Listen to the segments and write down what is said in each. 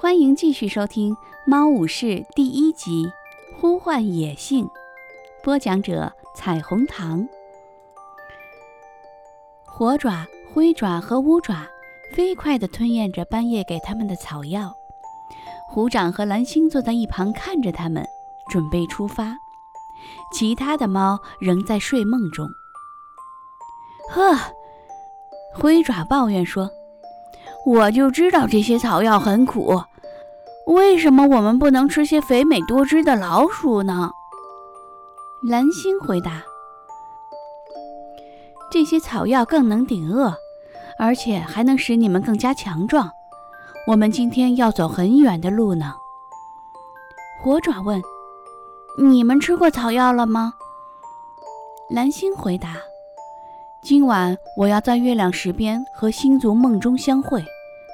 欢迎继续收听《猫武士》第一集《呼唤野性》，播讲者：彩虹糖。火爪、灰爪和乌爪飞快地吞咽着半夜给他们的草药。虎掌和蓝星坐在一旁看着他们，准备出发。其他的猫仍在睡梦中。呵，灰爪抱怨说：“我就知道这些草药很苦，为什么我们不能吃些肥美多汁的老鼠呢？”蓝星回答：“这些草药更能顶饿，而且还能使你们更加强壮。我们今天要走很远的路呢。”火爪问。你们吃过草药了吗？蓝星回答：“今晚我要在月亮石边和星族梦中相会，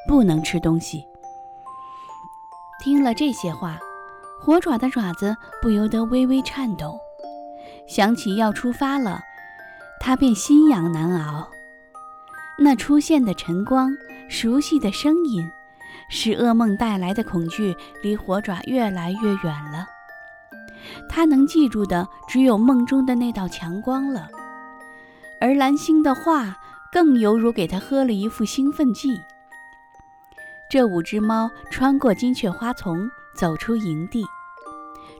不能吃东西。”听了这些话，火爪的爪子不由得微微颤抖。想起要出发了，他便心痒难熬。那出现的晨光，熟悉的声音，使噩梦带来的恐惧离火爪越来越远了。他能记住的只有梦中的那道强光了，而蓝星的话更犹如给他喝了一副兴奋剂。这五只猫穿过金雀花丛，走出营地，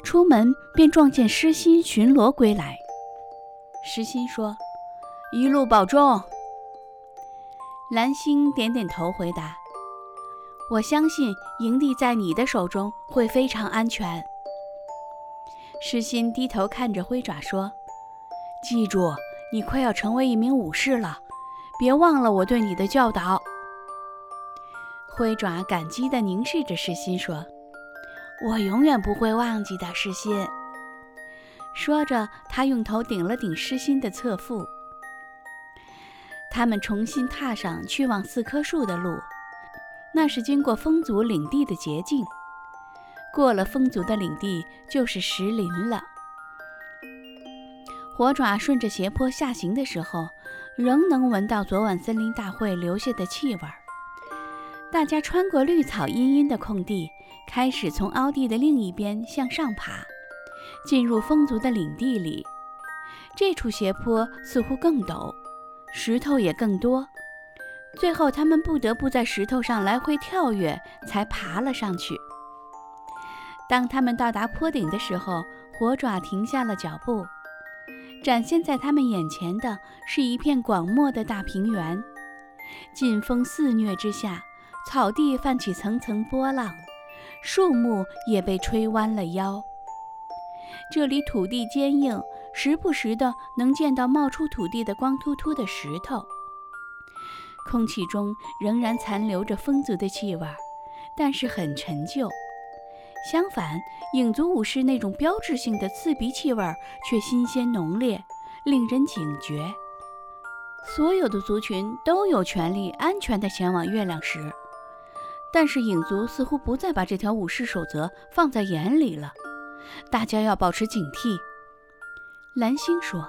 出门便撞见诗心巡逻归来。诗心说：“一路保重。”蓝星点点头，回答：“我相信营地在你的手中会非常安全。”诗心低头看着灰爪说：“记住，你快要成为一名武士了，别忘了我对你的教导。”灰爪感激地凝视着诗心说：“我永远不会忘记的，诗心。”说着，他用头顶了顶诗心的侧腹。他们重新踏上去往四棵树的路，那是经过风族领地的捷径。过了风族的领地，就是石林了。火爪顺着斜坡下行的时候，仍能闻到昨晚森林大会留下的气味。大家穿过绿草茵茵的空地，开始从凹地的另一边向上爬，进入风族的领地里。这处斜坡似乎更陡，石头也更多。最后，他们不得不在石头上来回跳跃，才爬了上去。当他们到达坡顶的时候，火爪停下了脚步。展现在他们眼前的是一片广袤的大平原，劲风肆虐之下，草地泛起层层波浪，树木也被吹弯了腰。这里土地坚硬，时不时的能见到冒出土地的光秃秃的石头。空气中仍然残留着风族的气味，但是很陈旧。相反，影族武士那种标志性的刺鼻气味却新鲜浓烈，令人警觉。所有的族群都有权利安全地前往月亮石，但是影族似乎不再把这条武士守则放在眼里了。大家要保持警惕。蓝星说：“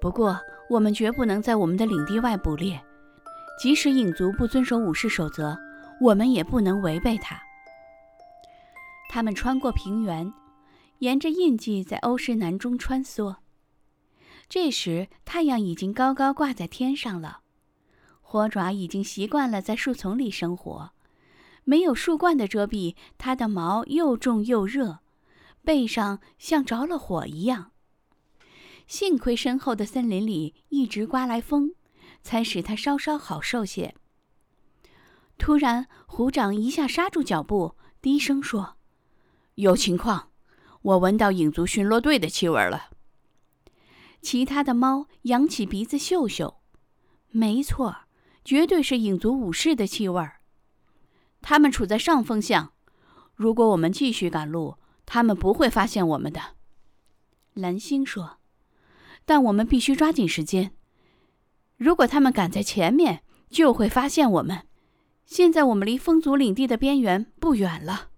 不过，我们绝不能在我们的领地外捕猎，即使影族不遵守武士守则，我们也不能违背它。”他们穿过平原，沿着印记在欧诗南中穿梭。这时，太阳已经高高挂在天上了。火爪已经习惯了在树丛里生活，没有树冠的遮蔽，它的毛又重又热，背上像着了火一样。幸亏身后的森林里一直刮来风，才使它稍稍好受些。突然，虎掌一下刹住脚步，低声说。有情况，我闻到影族巡逻队的气味了。其他的猫扬起鼻子嗅嗅，没错，绝对是影族武士的气味儿。他们处在上风向，如果我们继续赶路，他们不会发现我们的。蓝星说：“但我们必须抓紧时间。如果他们赶在前面，就会发现我们。现在我们离风族领地的边缘不远了。”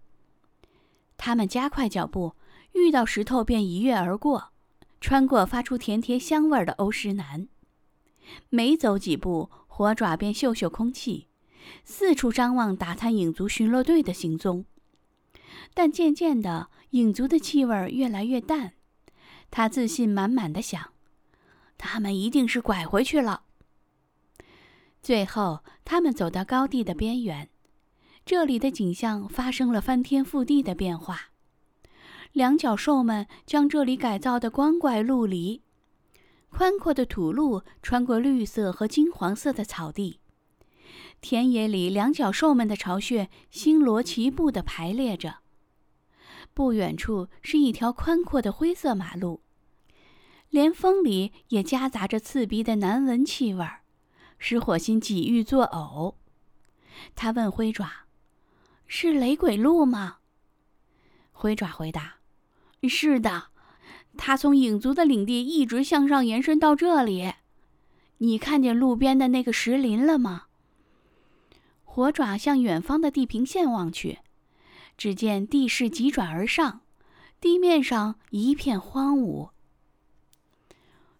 他们加快脚步，遇到石头便一跃而过，穿过发出甜甜香味的欧诗南。没走几步，火爪便嗅嗅空气，四处张望，打探影族巡逻队的行踪。但渐渐的，影族的气味越来越淡。他自信满满的想：“他们一定是拐回去了。”最后，他们走到高地的边缘，这里的景象发生了翻天覆地的变化。两脚兽们将这里改造的光怪陆离，宽阔的土路穿过绿色和金黄色的草地，田野里两脚兽们的巢穴星罗棋布地排列着。不远处是一条宽阔的灰色马路，连风里也夹杂着刺鼻的难闻气味儿。使火星几欲作呕。他问灰爪：“是雷鬼路吗？”灰爪回答：“是的，它从影族的领地一直向上延伸到这里。你看见路边的那个石林了吗？”火爪向远方的地平线望去，只见地势急转而上，地面上一片荒芜。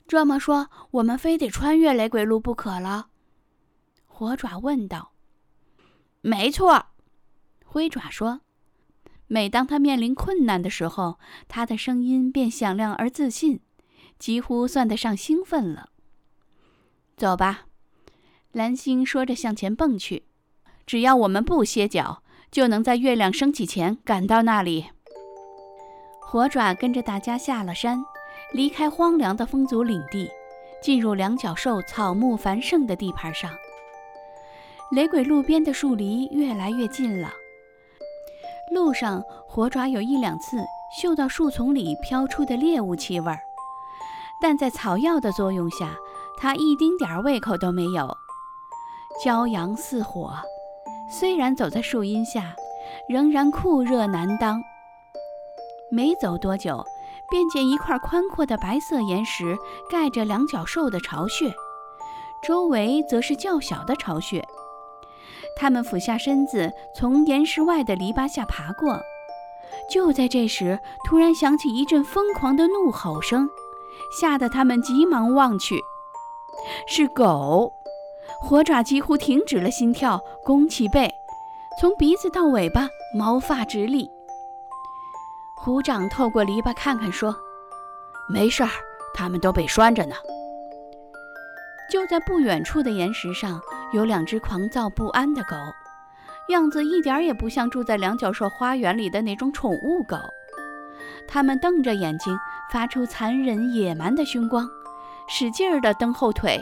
这么说，我们非得穿越雷鬼路不可了？火爪问道。“没错。”灰爪说。每当他面临困难的时候，他的声音便响亮而自信，几乎算得上兴奋了。走吧，蓝星说着向前蹦去。只要我们不歇脚，就能在月亮升起前赶到那里。火爪跟着大家下了山。离开荒凉的风族领地，进入两脚兽草木繁盛的地盘上。雷鬼路边的树离越来越近了。路上，火爪有一两次嗅到树丛里飘出的猎物气味儿，但在草药的作用下，它一丁点儿胃口都没有。骄阳似火，虽然走在树荫下，仍然酷热难当。没走多久。便见一块宽阔的白色岩石盖着两脚兽的巢穴，周围则是较小的巢穴。他们俯下身子，从岩石外的篱笆下爬过。就在这时，突然响起一阵疯狂的怒吼声，吓得他们急忙望去，是狗。火爪几乎停止了心跳，弓起背，从鼻子到尾巴，毛发直立。虎掌透过篱笆看看，说：“没事儿，他们都被拴着呢。”就在不远处的岩石上，有两只狂躁不安的狗，样子一点也不像住在两角兽花园里的那种宠物狗。它们瞪着眼睛，发出残忍野蛮的凶光，使劲儿地蹬后腿，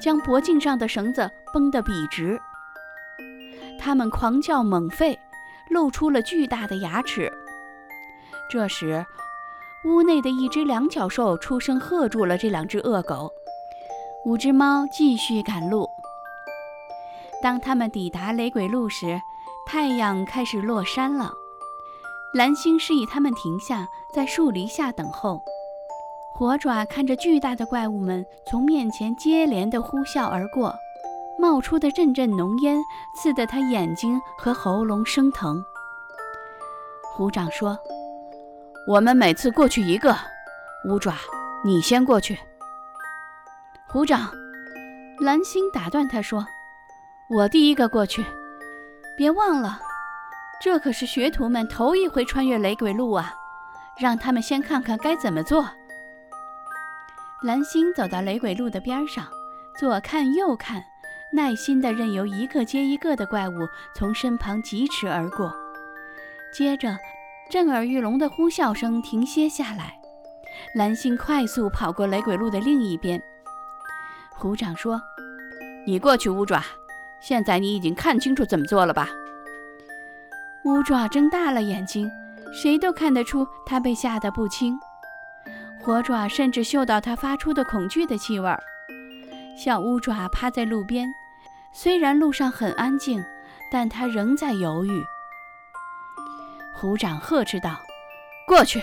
将脖颈上的绳子绷得笔直。它们狂叫猛吠，露出了巨大的牙齿。这时，屋内的一只两脚兽出声喝住了这两只恶狗。五只猫继续赶路。当他们抵达雷鬼路时，太阳开始落山了。蓝星示意他们停下，在树篱下等候。火爪看着巨大的怪物们从面前接连地呼啸而过，冒出的阵阵浓烟刺得他眼睛和喉咙生疼。虎掌说。我们每次过去一个，乌爪，你先过去。虎掌，蓝星打断他说：“我第一个过去，别忘了，这可是学徒们头一回穿越雷鬼路啊，让他们先看看该怎么做。”蓝星走到雷鬼路的边上，左看右看，耐心地任由一个接一个的怪物从身旁疾驰而过，接着。震耳欲聋的呼啸声停歇下来，蓝星快速跑过雷鬼路的另一边。虎掌说：“你过去，乌爪。现在你已经看清楚怎么做了吧？”乌爪睁大了眼睛，谁都看得出他被吓得不轻。火爪甚至嗅到它发出的恐惧的气味。小乌爪趴在路边，虽然路上很安静，但它仍在犹豫。虎掌呵斥道：“过去！”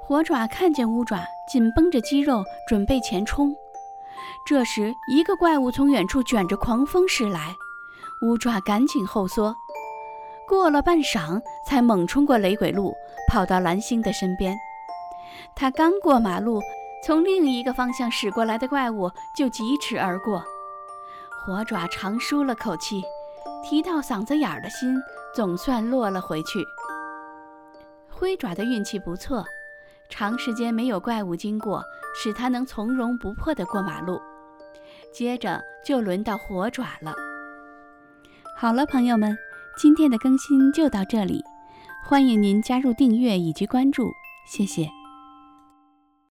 火爪看见乌爪紧绷着肌肉，准备前冲。这时，一个怪物从远处卷着狂风驶来，乌爪赶紧后缩，过了半晌，才猛冲过雷鬼路，跑到蓝星的身边。他刚过马路，从另一个方向驶过来的怪物就疾驰而过。火爪长舒了口气，提到嗓子眼儿的心总算落了回去。灰爪的运气不错，长时间没有怪物经过，使它能从容不迫地过马路。接着就轮到火爪了。好了，朋友们，今天的更新就到这里，欢迎您加入订阅以及关注，谢谢。